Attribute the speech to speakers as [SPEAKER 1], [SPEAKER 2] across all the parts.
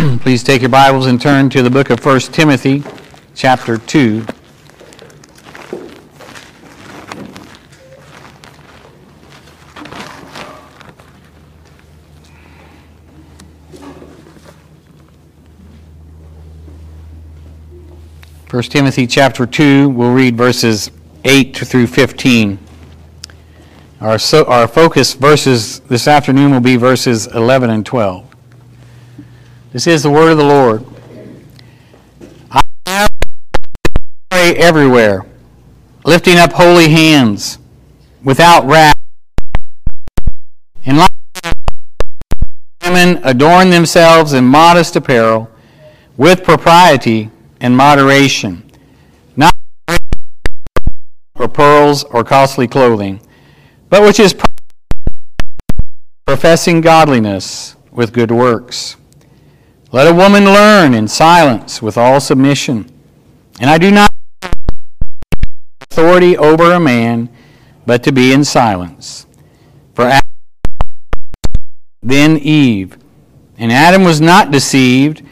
[SPEAKER 1] Please take your Bibles and turn to the book of 1 Timothy, chapter 2. First Timothy chapter 2, we'll read verses 8 through 15. Our, so, our focus verses this afternoon will be verses 11 and 12. This is the word of the Lord. I pray everywhere, lifting up holy hands, without wrath. In like women adorn themselves in modest apparel, with propriety and moderation, not or pearls or costly clothing but which is professing godliness with good works. Let a woman learn in silence with all submission. And I do not authority over a man, but to be in silence. For Adam, then Eve. And Adam was not deceived,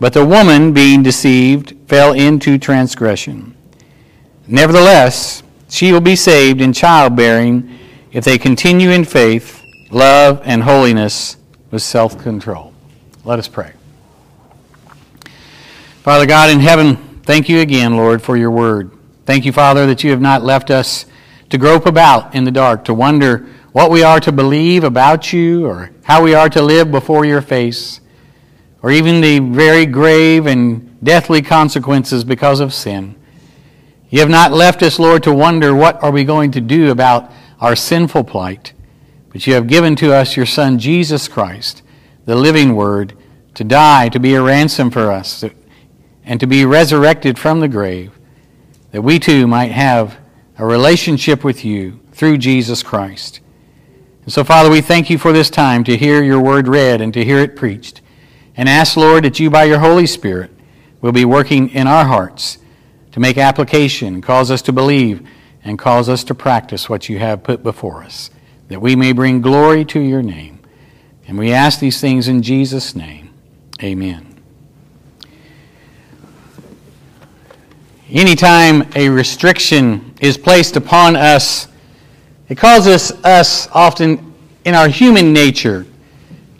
[SPEAKER 1] but the woman, being deceived, fell into transgression. Nevertheless, she will be saved in childbearing if they continue in faith, love, and holiness with self control. Let us pray. Father God in heaven, thank you again, Lord, for your word. Thank you, Father, that you have not left us to grope about in the dark, to wonder what we are to believe about you or how we are to live before your face, or even the very grave and deathly consequences because of sin. You have not left us, Lord, to wonder what are we going to do about our sinful plight, but you have given to us your Son, Jesus Christ, the living Word, to die, to be a ransom for us, and to be resurrected from the grave, that we too might have a relationship with you through Jesus Christ. And so, Father, we thank you for this time to hear your word read and to hear it preached. And ask, Lord, that you, by your Holy Spirit, will be working in our hearts to make application, cause us to believe and cause us to practice what you have put before us, that we may bring glory to your name. And we ask these things in Jesus' name. Amen. Anytime a restriction is placed upon us, it causes us often in our human nature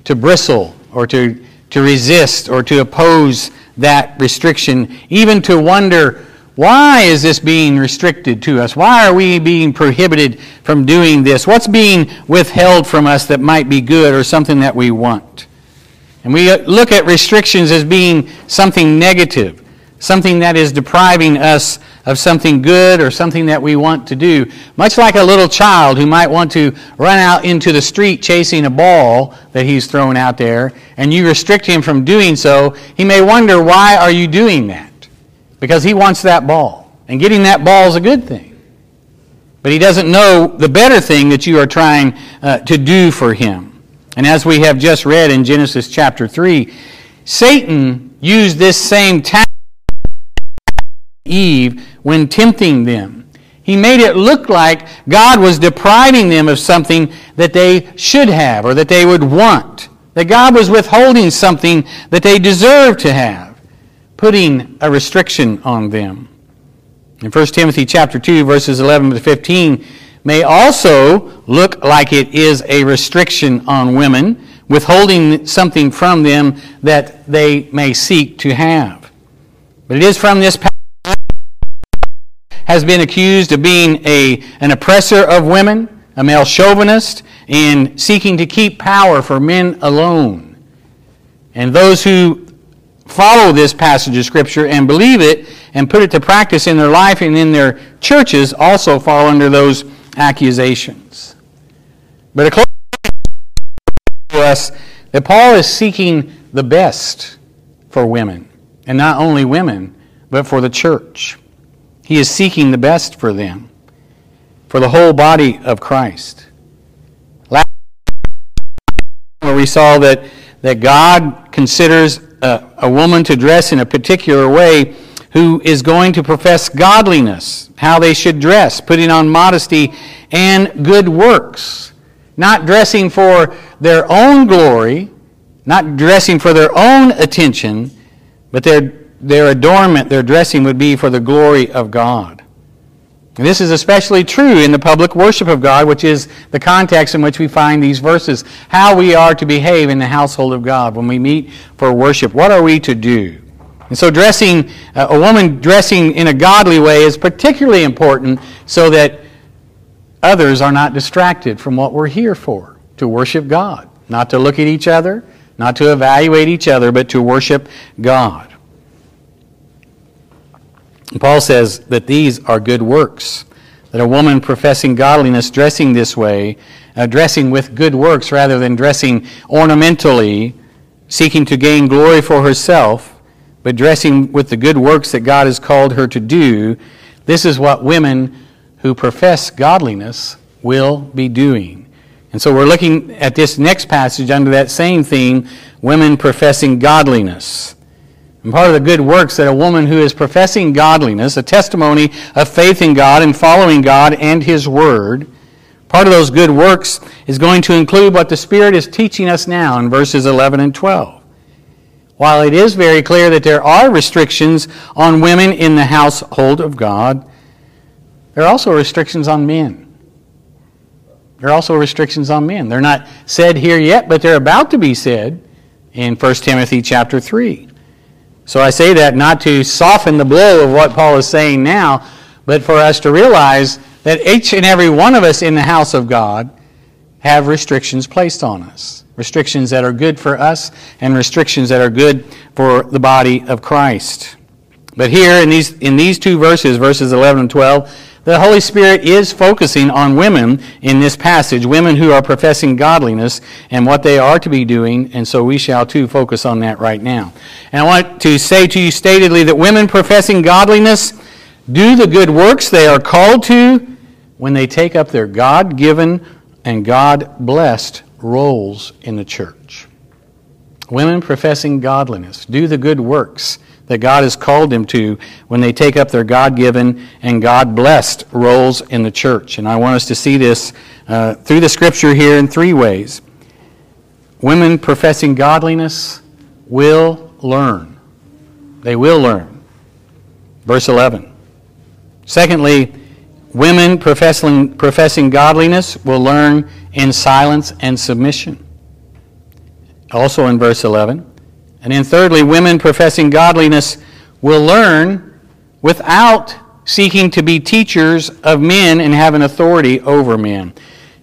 [SPEAKER 1] to bristle or to, to resist or to oppose that restriction, even to wonder why is this being restricted to us? Why are we being prohibited from doing this? What's being withheld from us that might be good or something that we want? And we look at restrictions as being something negative, something that is depriving us of something good or something that we want to do. Much like a little child who might want to run out into the street chasing a ball that he's thrown out there, and you restrict him from doing so, he may wonder, why are you doing that? because he wants that ball. And getting that ball is a good thing. But he doesn't know the better thing that you are trying uh, to do for him. And as we have just read in Genesis chapter 3, Satan used this same tactic Eve when tempting them. He made it look like God was depriving them of something that they should have or that they would want. That God was withholding something that they deserved to have putting a restriction on them. In 1 Timothy chapter 2 verses 11 to 15 may also look like it is a restriction on women, withholding something from them that they may seek to have. But it is from this passage has been accused of being a, an oppressor of women, a male chauvinist, and seeking to keep power for men alone. And those who follow this passage of Scripture and believe it and put it to practice in their life and in their churches also fall under those accusations. But it closes to us that Paul is seeking the best for women, and not only women, but for the church. He is seeking the best for them, for the whole body of Christ. Last where we saw that, that God considers a, a woman to dress in a particular way who is going to profess godliness, how they should dress, putting on modesty and good works, not dressing for their own glory not dressing for their own attention, but their, their adornment, their dressing would be for the glory of God. And this is especially true in the public worship of God, which is the context in which we find these verses. How we are to behave in the household of God when we meet for worship. What are we to do? And so, dressing, uh, a woman dressing in a godly way is particularly important so that others are not distracted from what we're here for to worship God, not to look at each other, not to evaluate each other, but to worship God. And Paul says that these are good works. That a woman professing godliness, dressing this way, uh, dressing with good works rather than dressing ornamentally, seeking to gain glory for herself, but dressing with the good works that God has called her to do, this is what women who profess godliness will be doing. And so we're looking at this next passage under that same theme women professing godliness. And part of the good works that a woman who is professing godliness, a testimony of faith in God and following God and His Word, part of those good works is going to include what the Spirit is teaching us now in verses 11 and 12. While it is very clear that there are restrictions on women in the household of God, there are also restrictions on men. There are also restrictions on men. They're not said here yet, but they're about to be said in 1 Timothy chapter 3. So I say that not to soften the blow of what Paul is saying now, but for us to realize that each and every one of us in the house of God have restrictions placed on us. Restrictions that are good for us and restrictions that are good for the body of Christ. But here in these, in these two verses, verses 11 and 12, the Holy Spirit is focusing on women in this passage, women who are professing godliness and what they are to be doing, and so we shall too focus on that right now. And I want to say to you statedly that women professing godliness do the good works they are called to when they take up their God given and God blessed roles in the church. Women professing godliness do the good works that God has called them to when they take up their God given and God blessed roles in the church. And I want us to see this uh, through the scripture here in three ways. Women professing godliness will learn. They will learn. Verse 11. Secondly, women professing, professing godliness will learn in silence and submission. Also in verse 11. And then, thirdly, women professing godliness will learn without seeking to be teachers of men and have an authority over men.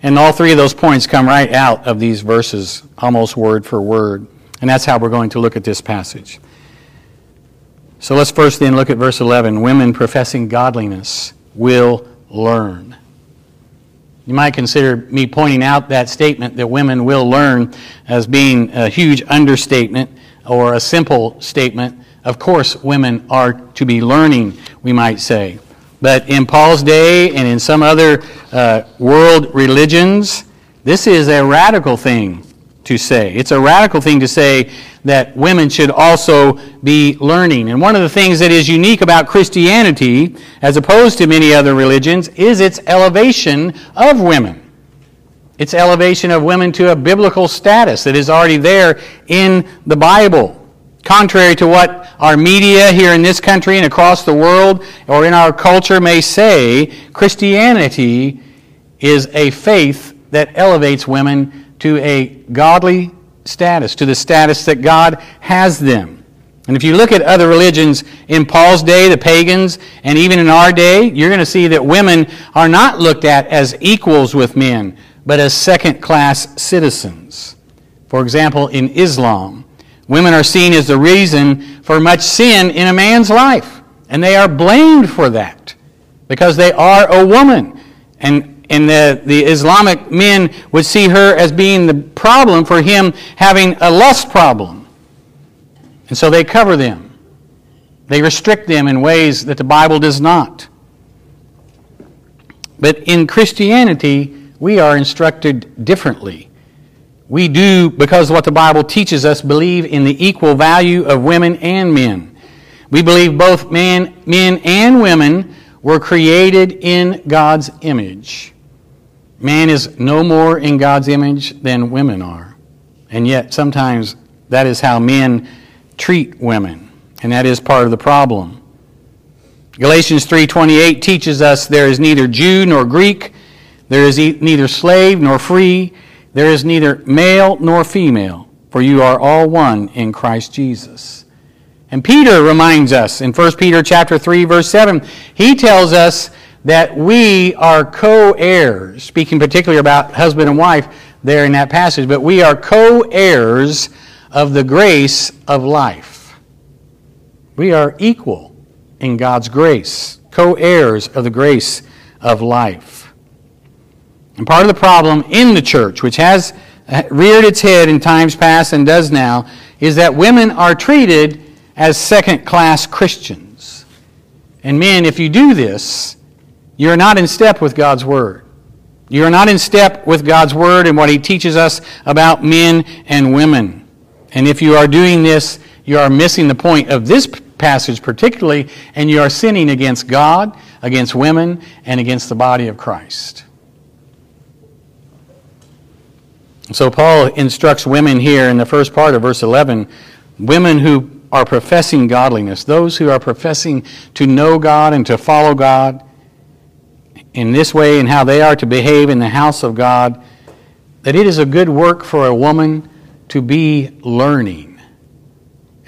[SPEAKER 1] And all three of those points come right out of these verses, almost word for word. And that's how we're going to look at this passage. So let's first then look at verse 11. Women professing godliness will learn. You might consider me pointing out that statement that women will learn as being a huge understatement or a simple statement. Of course, women are to be learning, we might say. But in Paul's day and in some other uh, world religions, this is a radical thing to say. It's a radical thing to say that women should also be learning. And one of the things that is unique about Christianity, as opposed to many other religions, is its elevation of women its elevation of women to a biblical status that is already there in the Bible. Contrary to what our media here in this country and across the world or in our culture may say, Christianity is a faith that elevates women to a godly status, to the status that God has them. And if you look at other religions in Paul's day, the pagans, and even in our day, you're going to see that women are not looked at as equals with men but as second class citizens. For example, in Islam, women are seen as the reason for much sin in a man's life, and they are blamed for that because they are a woman. And, and the, the Islamic men would see her as being the problem for him having a lust problem. And so they cover them. They restrict them in ways that the Bible does not. But in Christianity, we are instructed differently. We do, because what the Bible teaches us, believe in the equal value of women and men. We believe both men, men and women were created in God's image. Man is no more in God's image than women are. And yet, sometimes That is how men treat women, and that is part of the problem. Galatians 3:28 teaches us there is neither Jew nor Greek, there is neither slave nor free, there is neither male nor female, for you are all one in Christ Jesus. And Peter reminds us in 1 Peter chapter 3 verse 7, he tells us that we are co-heirs, speaking particularly about husband and wife there in that passage, but we are co-heirs of the grace of life. We are equal in God's grace, co heirs of the grace of life. And part of the problem in the church, which has reared its head in times past and does now, is that women are treated as second class Christians. And men, if you do this, you're not in step with God's Word. You're not in step with God's Word and what He teaches us about men and women. And if you are doing this, you are missing the point of this passage particularly, and you are sinning against God, against women, and against the body of Christ. So Paul instructs women here in the first part of verse 11, women who are professing godliness, those who are professing to know God and to follow God in this way and how they are to behave in the house of God, that it is a good work for a woman to be learning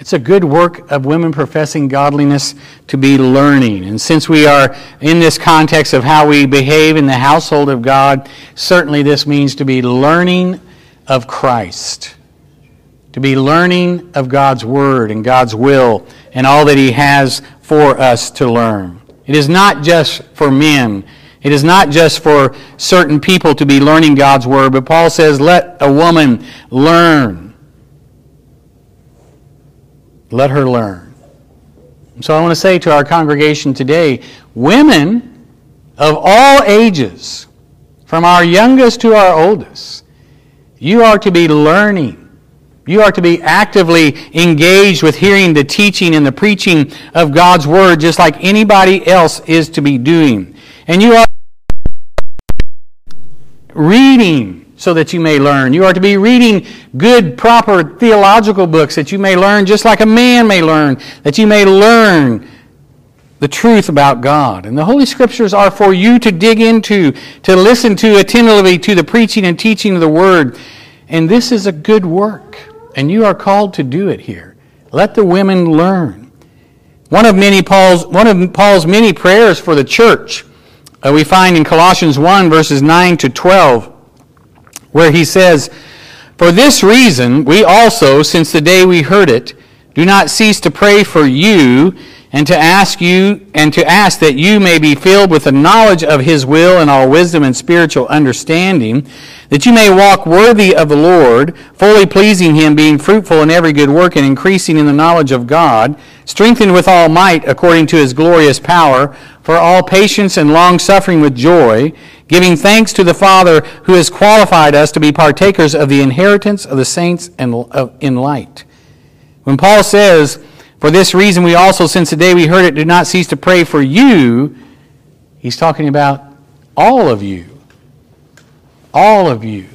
[SPEAKER 1] it's a good work of women professing godliness to be learning. And since we are in this context of how we behave in the household of God, certainly this means to be learning of Christ, to be learning of God's Word and God's will and all that He has for us to learn. It is not just for men. It is not just for certain people to be learning God's Word, but Paul says, let a woman learn let her learn. So I want to say to our congregation today women of all ages, from our youngest to our oldest, you are to be learning. You are to be actively engaged with hearing the teaching and the preaching of God's Word just like anybody else is to be doing. And you are reading so that you may learn. You are to be reading good, proper theological books that you may learn just like a man may learn, that you may learn the truth about God. And the Holy Scriptures are for you to dig into, to listen to attentively to the preaching and teaching of the Word. And this is a good work, and you are called to do it here. Let the women learn. One of many Paul's, one of Paul's many prayers for the church uh, we find in Colossians 1, verses 9 to 12 where he says, For this reason, we also, since the day we heard it, do not cease to pray for you and to ask you and to ask that you may be filled with the knowledge of his will and all wisdom and spiritual understanding that you may walk worthy of the Lord, fully pleasing him, being fruitful in every good work and increasing in the knowledge of God, strengthened with all might according to his glorious power, for all patience and long suffering with joy, giving thanks to the Father who has qualified us to be partakers of the inheritance of the saints in light. When Paul says, For this reason we also, since the day we heard it, do not cease to pray for you, he's talking about all of you all of you,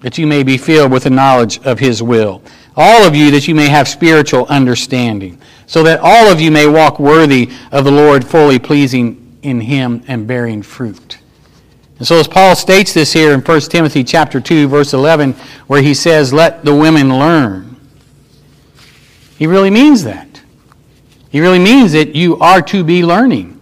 [SPEAKER 1] that you may be filled with the knowledge of his will. All of you, that you may have spiritual understanding, so that all of you may walk worthy of the Lord, fully pleasing in him and bearing fruit. And so as Paul states this here in 1 Timothy chapter 2 verse 11 where he says let the women learn. He really means that. He really means that you are to be learning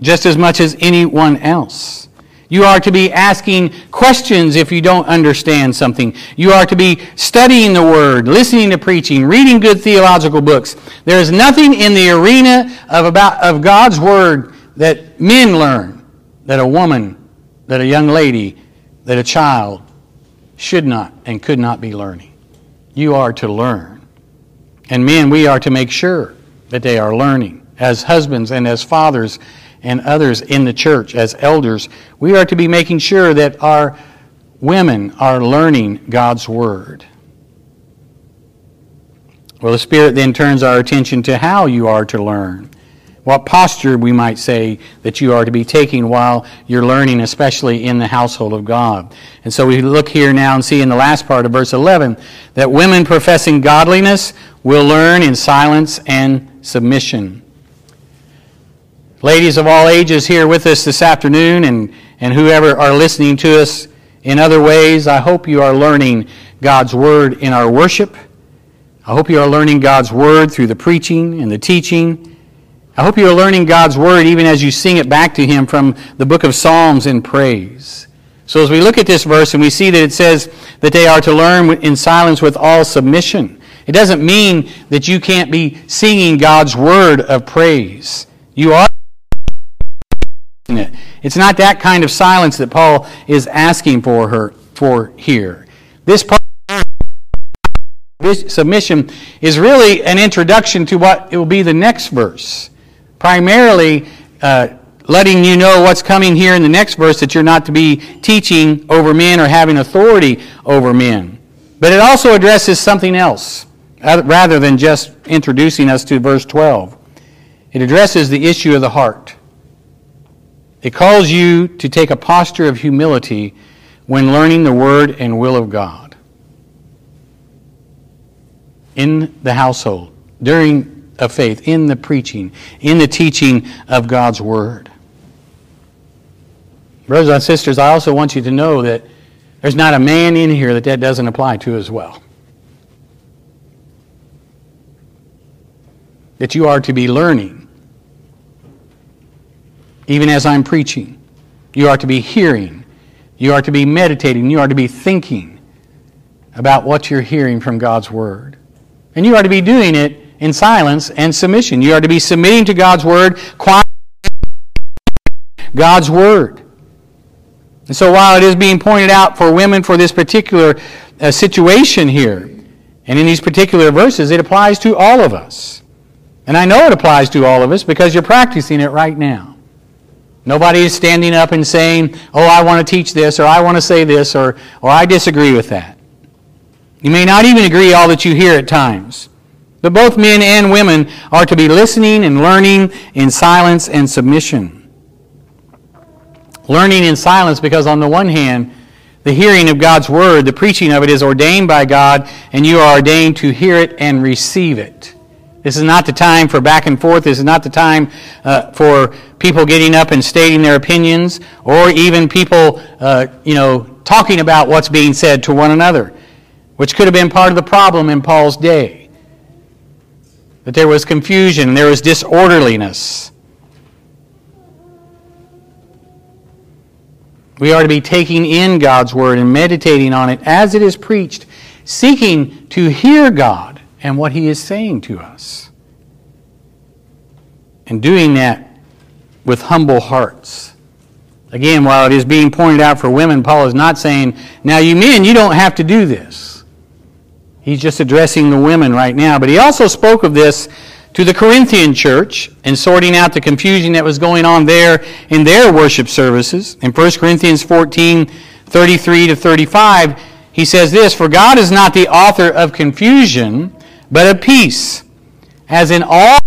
[SPEAKER 1] just as much as anyone else. You are to be asking questions if you don't understand something. You are to be studying the Word, listening to preaching, reading good theological books. There is nothing in the arena of, about, of God's Word that men learn that a woman, that a young lady, that a child should not and could not be learning. You are to learn. And men, we are to make sure that they are learning. As husbands and as fathers, and others in the church as elders, we are to be making sure that our women are learning God's Word. Well, the Spirit then turns our attention to how you are to learn. what posture, we might say, that you are to be taking while you're learning, especially in the household of God. And so we look here now and see in the last part of verse 11 that women professing godliness will learn in silence and submission. Ladies of all ages here with us this afternoon, and, and whoever are listening to us in other ways, I hope you are learning God's Word in our worship. I hope you are learning God's Word through the preaching and the teaching I hope you are learning God's word even as you sing it back to Him from the book of Psalms in praise. So, as we look at this verse and we see that it says that they are to learn in silence with all submission, it doesn't mean that you can't be singing God's word of praise. You are. It's not that kind of silence that Paul is asking for her for here. This part submission is really an introduction to what it will be the next verse primarily uh, letting you know what's coming here in the next verse that you're not to be teaching over men or having authority over men. But it also addresses something else rather than just introducing us to verse 12. It addresses the issue of the heart. It calls you to take a posture of humility when learning the word and will of God in the household, during a faith, in the preaching, in the teaching of God's Word. Brothers and sisters, I also want you to know that there's not a man in here that that doesn't apply to as well. That you are to be learning, even as I'm preaching. You are to be hearing. You are to be meditating. You are to be thinking about what you're hearing from God's Word. And you are to be doing it in silence and submission. You are to be submitting to God's word, God's word. And so while it is being pointed out for women for this particular uh, situation here, and in these particular verses, it applies to all of us. And I know it applies to all of us because you're practicing it right now. Nobody is standing up and saying, Oh, I want to teach this, or I want to say this, or, or I disagree with that. You may not even agree all that you hear at times. But both men and women are to be listening and learning in silence and submission. Learning in silence because, on the one hand, the hearing of God's word, the preaching of it, is ordained by God, and you are ordained to hear it and receive it. This is not the time for back and forth. This is not the time uh, for people getting up and stating their opinions, or even people, uh, you know, talking about what's being said to one another, which could have been part of the problem in Paul's day that there was confusion, there was disorderliness. We are to be taking in God's Word and meditating on it as it is preached, seeking to hear God and what He is saying to us. And doing that with humble hearts. Again, while it is being pointed out for women, Paul is not saying, now you men, you don't have to do this. He's just addressing the women right now. But he also spoke of this to the Corinthian church and sorting out the confusion that was going on there in their worship services. In 1 Corinthians 14 33 to 35, he says this For God is not the author of confusion, but of peace, as in all.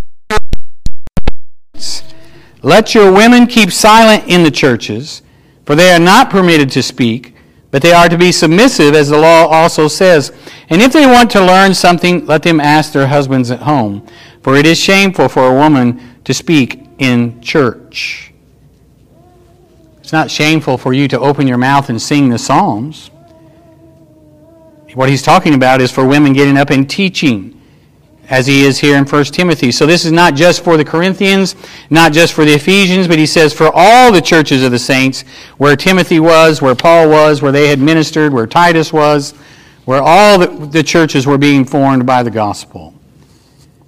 [SPEAKER 1] Let your women keep silent in the churches, for they are not permitted to speak but they are to be submissive, as the law also says. And if they want to learn something, let them ask their husbands at home. For it is shameful for a woman to speak in church. It's not shameful for you to open your mouth and sing the Psalms. What he's talking about is for women getting up and teaching as he is here in 1 Timothy. So this is not just for the Corinthians, not just for the Ephesians, but he says for all the churches of the saints, where Timothy was, where Paul was, where they had ministered, where Titus was, where all the, churches were being formed by the gospel.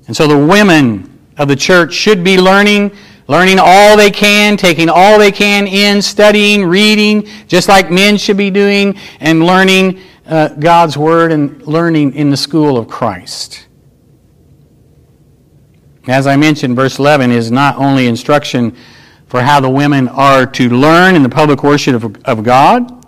[SPEAKER 1] And so the women of the church should be learning, learning all they can, taking all they can in, studying, reading, just like men should be doing, and learning uh, God's word and learning in the school of Christ. As I mentioned, verse 11 is not only instruction for how the women are to learn in the public worship of, of God,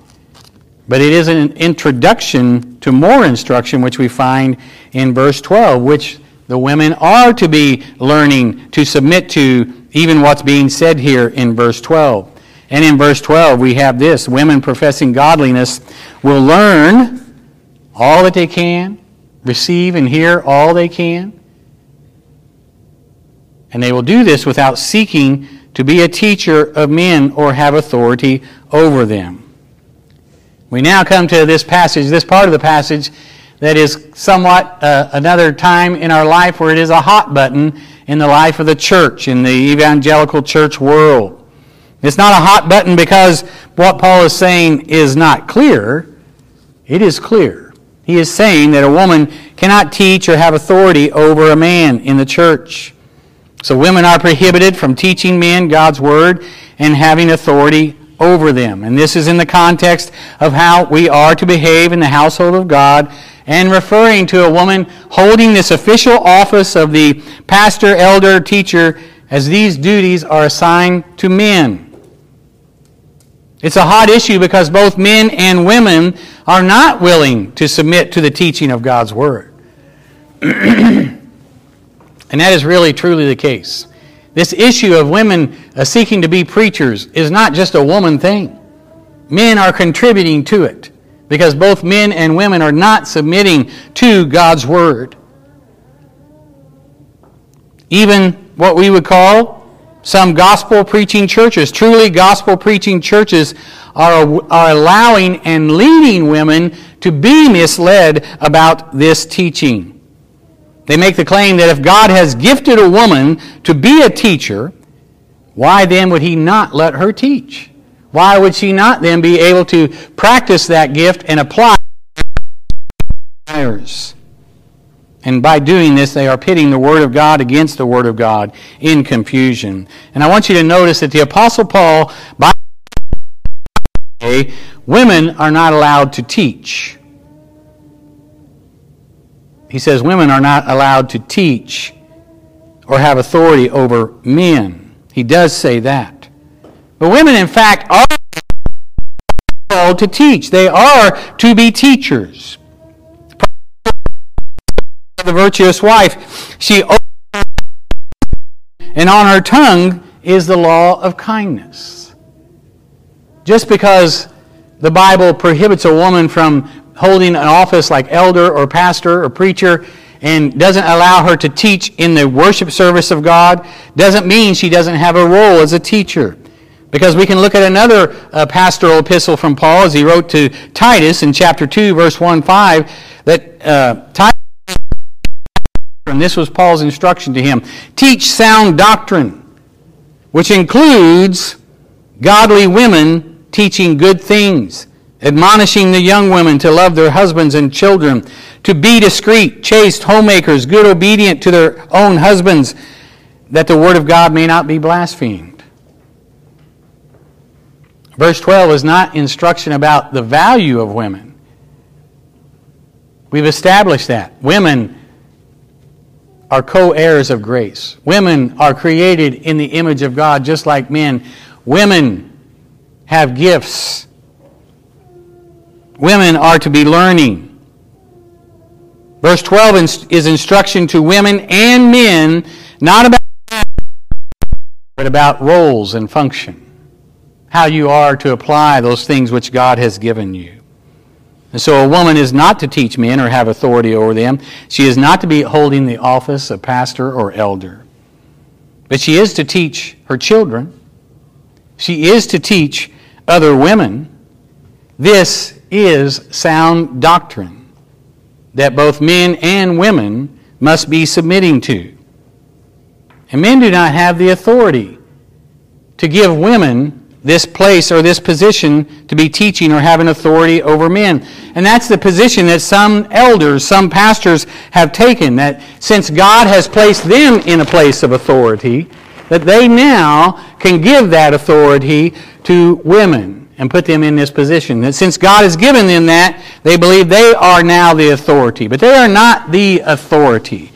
[SPEAKER 1] but it is an introduction to more instruction, which we find in verse 12, which the women are to be learning to submit to even what's being said here in verse 12. And in verse 12, we have this women professing godliness will learn all that they can, receive and hear all they can. And they will do this without seeking to be a teacher of men or have authority over them. We now come to this passage, this part of the passage that is somewhat uh, another time in our life where it is a hot button in the life of the church, in the evangelical church world. It's not a hot button because what Paul is saying is not clear. It is clear. He is saying that a woman cannot teach or have authority over a man in the church. So women are prohibited from teaching men God's word and having authority over them. And this is in the context of how we are to behave in the household of God and referring to a woman holding this official office of the pastor, elder, teacher, as these duties are assigned to men. It's a hot issue because both men and women are not willing to submit to the teaching of God's Word. and that is really truly the case. This issue of women uh, seeking to be preachers is not just a woman thing. Men are contributing to it because both men and women are not submitting to God's Word. Even what we would call some gospel preaching churches, truly gospel preaching churches, are, are allowing and leading women to be misled about this teaching. They make the claim that if God has gifted a woman to be a teacher, why then would He not let her teach? Why would she not then be able to practice that gift and apply it? And by doing this, they are pitting the Word of God against the Word of God in confusion. And I want you to notice that the Apostle Paul, by women are not allowed to teach. He says women are not allowed to teach or have authority over men. He does say that. But women, in fact, are called to teach. They are to be teachers. The virtuous wife, she and on her tongue is the law of kindness. Just because the Bible prohibits a woman from holding an office like elder or pastor or preacher and doesn't allow her to teach in the worship service of God doesn't mean she doesn't have a role as a teacher. Because we can look at another uh, pastoral epistle from Paul as he wrote to Titus in chapter 2, verse 1 5, that uh, Titus, and this was Paul's instruction to him teach sound doctrine, which includes godly women teaching good things admonishing the young women to love their husbands and children, to be discreet, chaste, homemakers, good, obedient to their own husbands, that the word of God may not be blasphemed. Verse 12 is not instruction about the value of women. We've established that. Women are co heirs of grace. Women are created in the image of God just like men. Women have gifts women are to be learning. Verse 12 is instruction to women and men, not about but about roles and function. How you are to apply those things which God has given you. And so a woman is not to teach men or have authority over them. She is not to be holding the office of pastor or elder. But she is to teach her children. She is to teach other women. This is sound doctrine that both men and women must be submitting to. And men do not have the authority to give women this place or this position to be teaching or having authority over men. And that's the position that some elders, some pastors have taken, that since God has placed them in a place of authority, that they now can give that authority to women and put them in this position. That since God has given them that, they believe they are now the authority. But they are not the authority.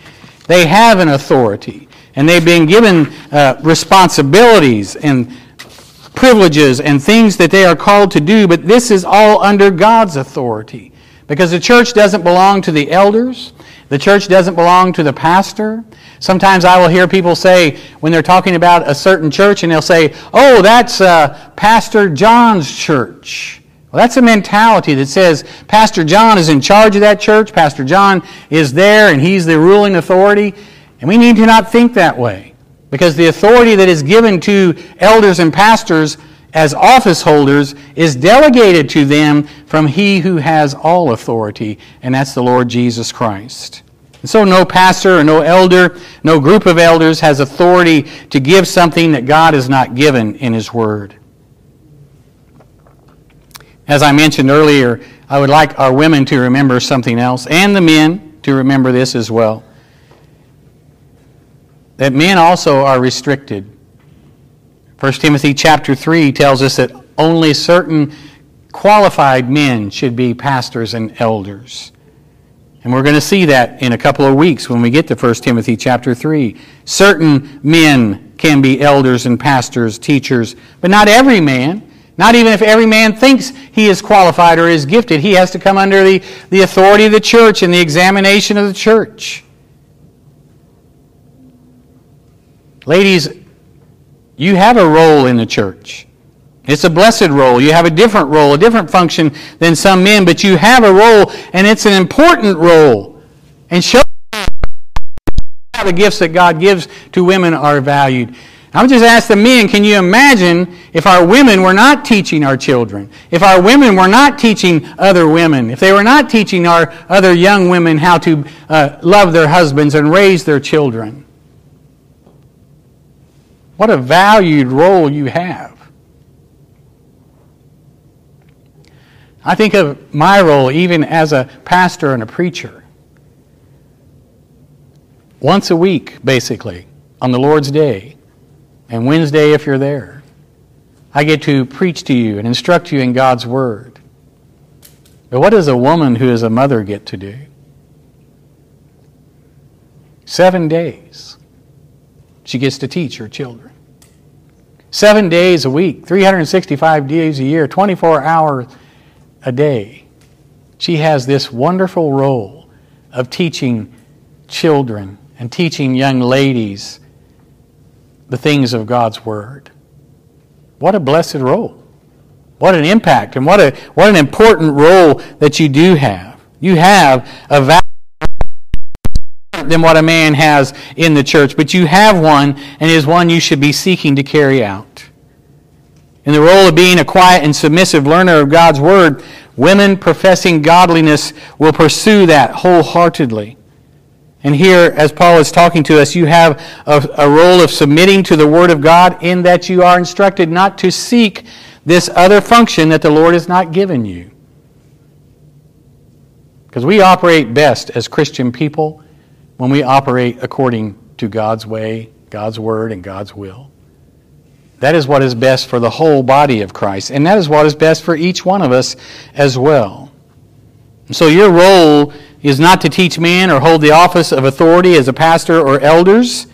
[SPEAKER 1] They have an authority. And they've been given uh, responsibilities and privileges and things that they are called to do, but this is all under God's authority. Because the church doesn't belong to the elders, The church doesn't belong to the pastor. Sometimes I will hear people say, when they're talking about a certain church, and they'll say, oh, that's uh, Pastor John's church. Well, that's a mentality that says Pastor John is in charge of that church, Pastor John is there, and he's the ruling authority. And we need to not think that way. Because the authority that is given to elders and pastors as office holders is delegated to them from He who has all authority, and that's the Lord Jesus Christ. And so, no pastor or no elder, no group of elders has authority to give something that God has not given in His Word. As I mentioned earlier, I would like our women to remember something else, and the men to remember this as well. That men also are restricted 1 Timothy chapter 3 tells us that only certain qualified men should be pastors and elders. And we're going to see that in a couple of weeks when we get to 1 Timothy chapter 3. Certain men can be elders and pastors, teachers, but not every man. Not even if every man thinks he is qualified or is gifted. He has to come under the, the authority of the church and the examination of the church. Ladies, you have a role in the church. It's a blessed role. You have a different role, a different function than some men, but you have a role, and it's an important role. And show how the gifts that God gives to women are valued. I would just ask the men, can you imagine if our women were not teaching our children? If our women were not teaching other women? If they were not teaching our other young women how to uh, love their husbands and raise their children? What a valued role you have. I think of my role even as a pastor and a preacher. Once a week, basically, on the Lord's Day, and Wednesday if you're there, I get to preach to you and instruct you in God's Word. But what does a woman who is a mother get to do? Seven days she gets to teach her children. Seven days a week, 365 days a year, 24 hours a day. She has this wonderful role of teaching children and teaching young ladies the things of God's Word. What a blessed role. What an impact and what, a, what an important role that you do have. You have a value than what a man has in the church, but you have one, and it is one you should be seeking to carry out. In the role of being a quiet and submissive learner of God's Word, women professing godliness will pursue that wholeheartedly. And here, as Paul is talking to us, you have a, a, role of submitting to the Word of God in that you are instructed not to seek this other function that the Lord has not given you. Because we operate best as Christian people when we operate according to God's way, God's word, and God's will. That is what is best for the whole body of Christ, and that is what is best for each one of us as well. So, your role is not to teach men or hold the office of authority as a pastor or elders,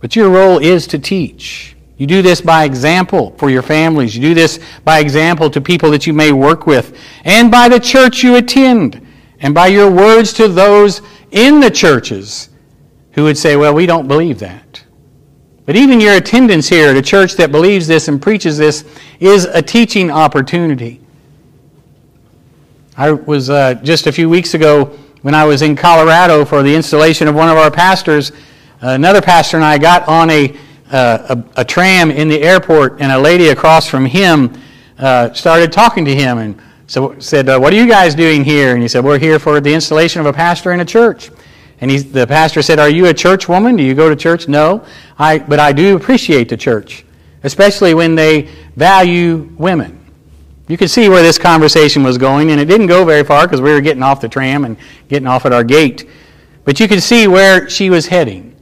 [SPEAKER 1] but your role is to teach. You do this by example for your families. You do this by example to people that you may work with, and by the church you attend, and by your words to those in the churches who would say, well, we don't believe that. But even your attendance here at a church that believes this and preaches this is a teaching opportunity. I was uh, just a few weeks ago when I was in Colorado for the installation of one of our pastors. Another pastor and I got on a, uh, a, a, tram in the airport, and a lady across from him uh, started talking to him and so said, uh, "What are you guys doing here?" And he said, "We're here for the installation of a pastor in a church." And he, the pastor said, "Are you a church woman? Do you go to church?" No, I, but I do appreciate the church, especially when they value women. You could see where this conversation was going, and it didn't go very far because we were getting off the tram and getting off at our gate. But you could see where she was heading.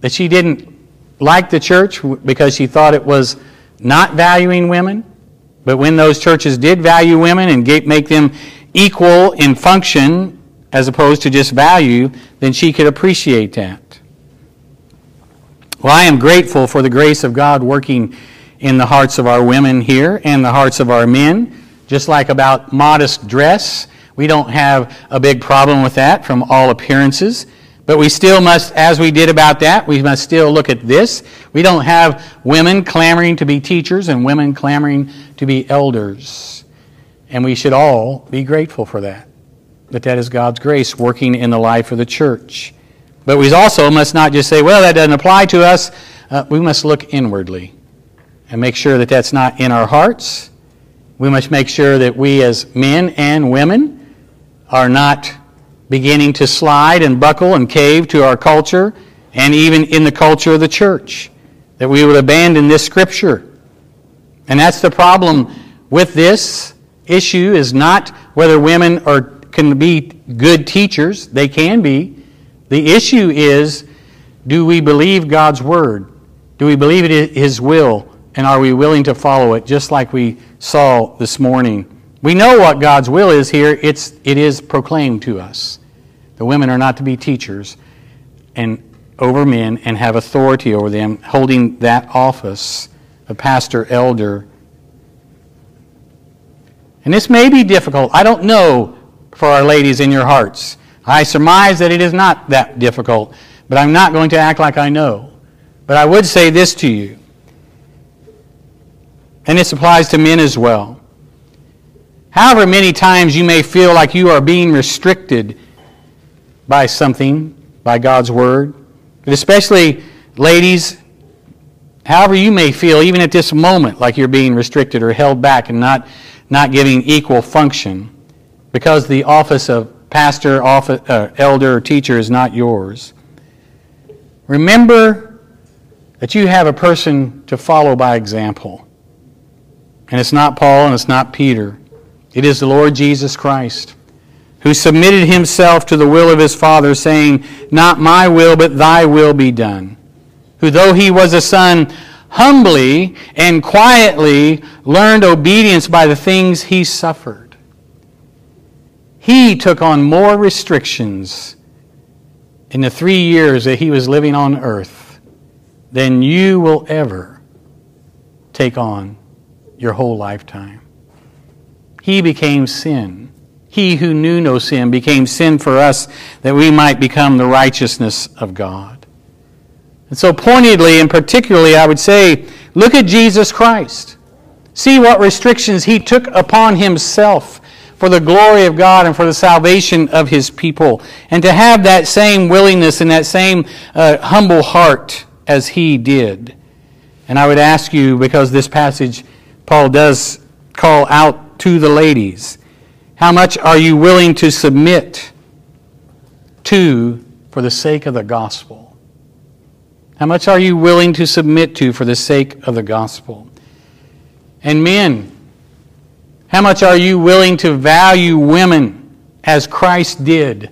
[SPEAKER 1] That she didn't like the church because she thought it was not valuing women. But when those churches did value women and make them equal in function as opposed to just value, then she could appreciate that. Well, I am grateful for the grace of God working in the hearts of our women here and the hearts of our men, just like about modest dress. We don't have a big problem with that from all appearances. But we still must, as we did about that, we must still look at this. We don't have women clamoring to be teachers and women clamoring to be elders. And we should all be grateful for that. That that is God's grace working in the life of the church. But we also must not just say, well, that doesn't apply to us. Uh, we must look inwardly and make sure that that's not in our hearts. We must make sure that we, as men and women, are not beginning to slide and buckle and cave to our culture and even in the culture of the church. That we would abandon this scripture. And that's the problem with this issue is not whether women are, can be good teachers. They can be. The issue is do we believe God's word? Do we believe it is His will? And are we willing to follow it just like we saw this morning? We know what God's will is here. It's, it is proclaimed to us. The women are not to be teachers and over men and have authority over them, holding that office, of pastor, elder. And this may be difficult. I don't know for our ladies in your hearts. I surmise that it is not that difficult, but I'm not going to act like I know. But I would say this to you, and this applies to men as well. However, many times you may feel like you are being restricted by something, by God's Word, but especially ladies, however you may feel, even at this moment, like you're being restricted or held back and not, not giving equal function, because the office of pastor, office, uh, elder, or teacher is not yours. Remember that you have a person to follow by example. And it's not Paul and it's not Peter. It is the Lord Jesus Christ who submitted himself to the will of his Father, saying, Not my will, but thy will be done. Who, though he was a son, humbly and quietly learned obedience by the things he suffered. He took on more restrictions in the three years that he was living on earth than you will ever take on your whole lifetime. He became sin. He who knew no sin became sin for us that we might become the righteousness of God. And so, pointedly and particularly, I would say, look at Jesus Christ. See what restrictions he took upon himself for the glory of God and for the salvation of his people. And to have that same willingness and that same uh, humble heart as he did. And I would ask you, because this passage, Paul does call out to the ladies, how much are you willing to submit to for the sake of the gospel? How much are you willing to submit to for the sake of the gospel? And men, how much are you willing to value women as Christ did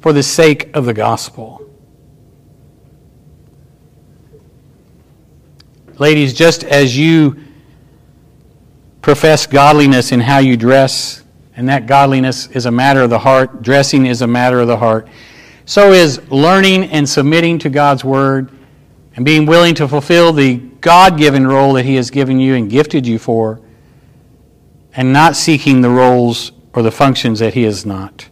[SPEAKER 1] for the sake of the gospel? Ladies, just as you profess godliness in how you dress, and that godliness is a matter of the heart, dressing is a matter of the heart. So is learning and submitting to God's Word and being willing to fulfill the God given role that He has given you and gifted you for, and not seeking the roles or the functions that He has not.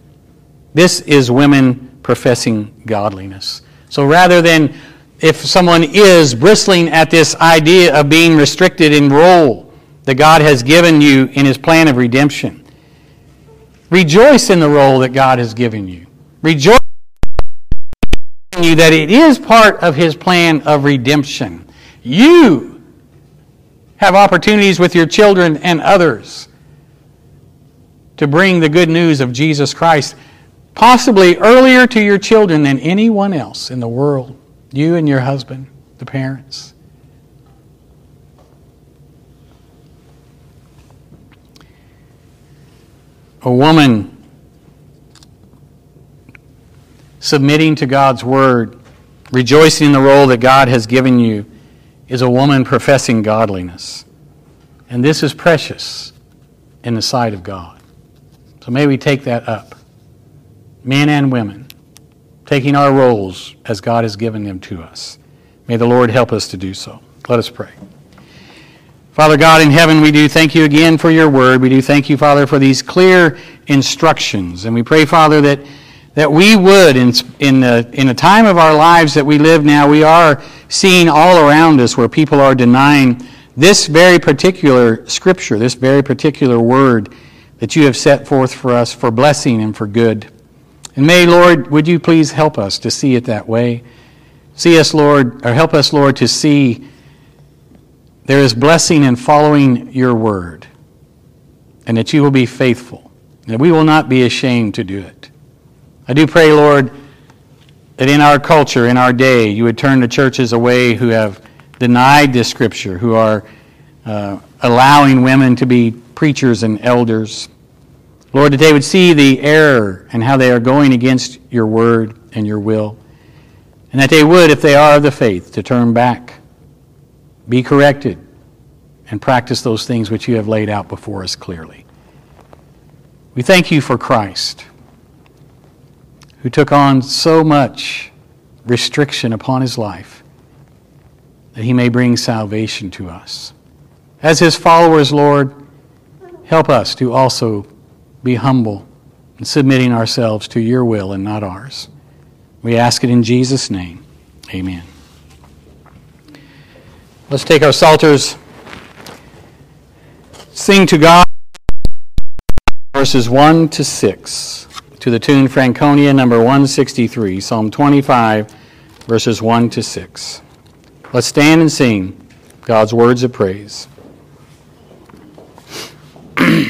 [SPEAKER 1] This is women professing godliness. So rather than if someone is bristling at this idea of being restricted in role that God has given you in His plan of redemption, Rejoice in the role that God has given you. Rejoice you that it is part of His plan of redemption. You have opportunities with your children and others to bring the good news of Jesus Christ, possibly earlier to your children than anyone else in the world. You and your husband, the parents. A woman submitting to God's word, rejoicing in the role that God has given you, is a woman professing godliness. And this is precious in the sight of God. So may we take that up, men and women, taking our roles as God has given them to us. May the Lord help us to do so. Let us pray.
[SPEAKER 2] Father God in heaven, we do thank you again for your word. We do thank you, Father, for these clear instructions. And we pray, Father, that, that we would, in, in, the, in the time of our lives that we live now, we are seeing all around us where people are denying this very particular scripture, this very particular word that you have set forth for us for blessing and for good. And may, Lord, would you please help us to see it that way? See us, Lord, or help us, Lord, to see there is blessing in following your word, and that you will be faithful, and we will not be ashamed to do it. I do pray, Lord, that in our culture, in our day, you would turn the churches away who have denied this scripture, who are uh, allowing women to be preachers and elders. Lord, that they would see the error and how they are going against your word and your will. And that they would, if they are of the faith, to turn back, be corrected, and practice those things which you have laid out before us clearly. We thank you for Christ, who took on so much restriction upon his life that he may bring salvation to us. As his followers, Lord, help us to also be humble and submitting ourselves to your will and not ours. We ask it in Jesus' name. Amen. Let's take our psalters, sing to God verses 1 to 6 to the tune Franconia number 163, Psalm 25, verses 1 to 6. Let's stand and sing God's words of praise.